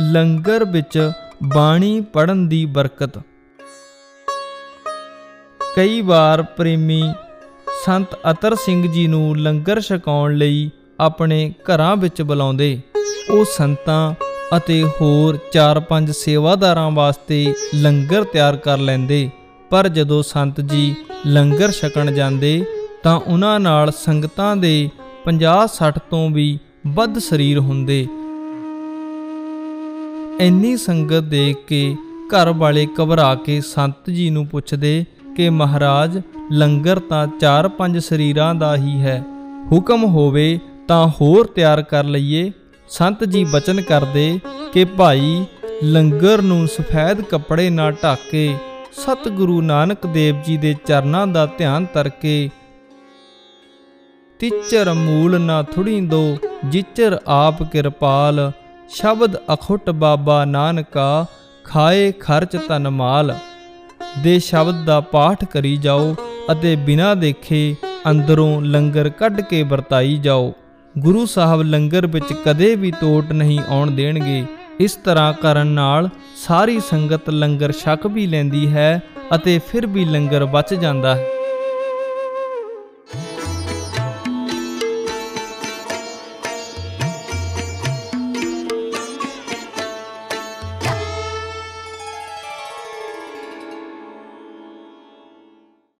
ਲੰਗਰ ਵਿੱਚ ਬਾਣੀ ਪੜਨ ਦੀ ਬਰਕਤ। ਕਈ ਵਾਰ ਪ੍ਰੇਮੀ ਸੰਤ ਅਤਰ ਸਿੰਘ ਜੀ ਨੂੰ ਲੰਗਰ ਛਕਾਉਣ ਲਈ ਆਪਣੇ ਘਰਾਂ ਵਿੱਚ ਬੁਲਾਉਂਦੇ। ਉਹ ਸੰਤਾਂ ਅਤੇ ਹੋਰ 4-5 ਸੇਵਾਦਾਰਾਂ ਵਾਸਤੇ ਲੰਗਰ ਤਿਆਰ ਕਰ ਲੈਂਦੇ। ਪਰ ਜਦੋਂ ਸੰਤ ਜੀ ਲੰਗਰ ਛਕਣ ਜਾਂਦੇ ਤਾਂ ਉਹਨਾਂ ਨਾਲ ਸੰਗਤਾਂ ਦੇ 50-60 ਤੋਂ ਵੀ ਵੱਧ ਸਰੀਰ ਹੁੰਦੇ। ਇੰਨੀ ਸੰਗਤ ਦੇਖ ਕੇ ਘਰ ਵਾਲੇ ਘਬਰਾ ਕੇ ਸੰਤ ਜੀ ਨੂੰ ਪੁੱਛਦੇ ਕਿ, ਮਹਾਰਾਜ, ਲੰਗਰ ਤਾਂ 4-5 ਸਰੀਰਾਂ ਦਾ ਹੀ ਹੈ। ਹੁਕਮ ਹੋਵੇ ਤਾਂ ਹੋਰ ਤਿਆਰ ਕਰ ਲਈਏ। ਸੰਤ ਜੀ ਬਚਨ ਕਰਦੇ ਕਿ, ਭਾਈ, ਲੰਗਰ ਨੂੰ ਸਫੈਦ ਕੱਪੜੇ ਨਾਲ ਢੱਕ ਕੇ ਸਤਿਗੁਰੂ ਨਾਨਕ ਦੇਵ ਜੀ ਦੇ ਚਰਨਾਂ ਦਾ ਧਿਆਨ ਤਰਕੇ ਤਿਚਰ ਮੂਲ ਨਾ ਥੁੜੀ ਦੋ ਜਿਚਰ ਆਪ ਕਿਰਪਾਲ। ਸ਼ਬਦ ਅਖੁੱਟ ਬਾਬਾ ਨਾਨਕਾ, ਖਾਏ ਖਰਚ ਧਨ ਮਾਲ। ਦੇ ਸ਼ਬਦ ਦਾ ਪਾਠ ਕਰੀ ਜਾਓ ਅਤੇ ਬਿਨਾਂ ਦੇਖੇ ਅੰਦਰੋਂ ਲੰਗਰ ਕੱਢ ਕੇ ਵਰਤਾਈ ਜਾਓ। ਗੁਰੂ ਸਾਹਿਬ ਲੰਗਰ ਵਿੱਚ ਕਦੇ ਵੀ ਤੋਟ ਨਹੀਂ ਆਉਣ ਦੇਣਗੇ। ਇਸ ਤਰ੍ਹਾਂ ਕਰਨ ਨਾਲ ਸਾਰੀ ਸੰਗਤ ਲੰਗਰ ਛਕ ਵੀ ਲੈਂਦੀ ਹੈ ਅਤੇ ਫਿਰ ਵੀ ਲੰਗਰ ਬਚ ਜਾਂਦਾ ਹੈ।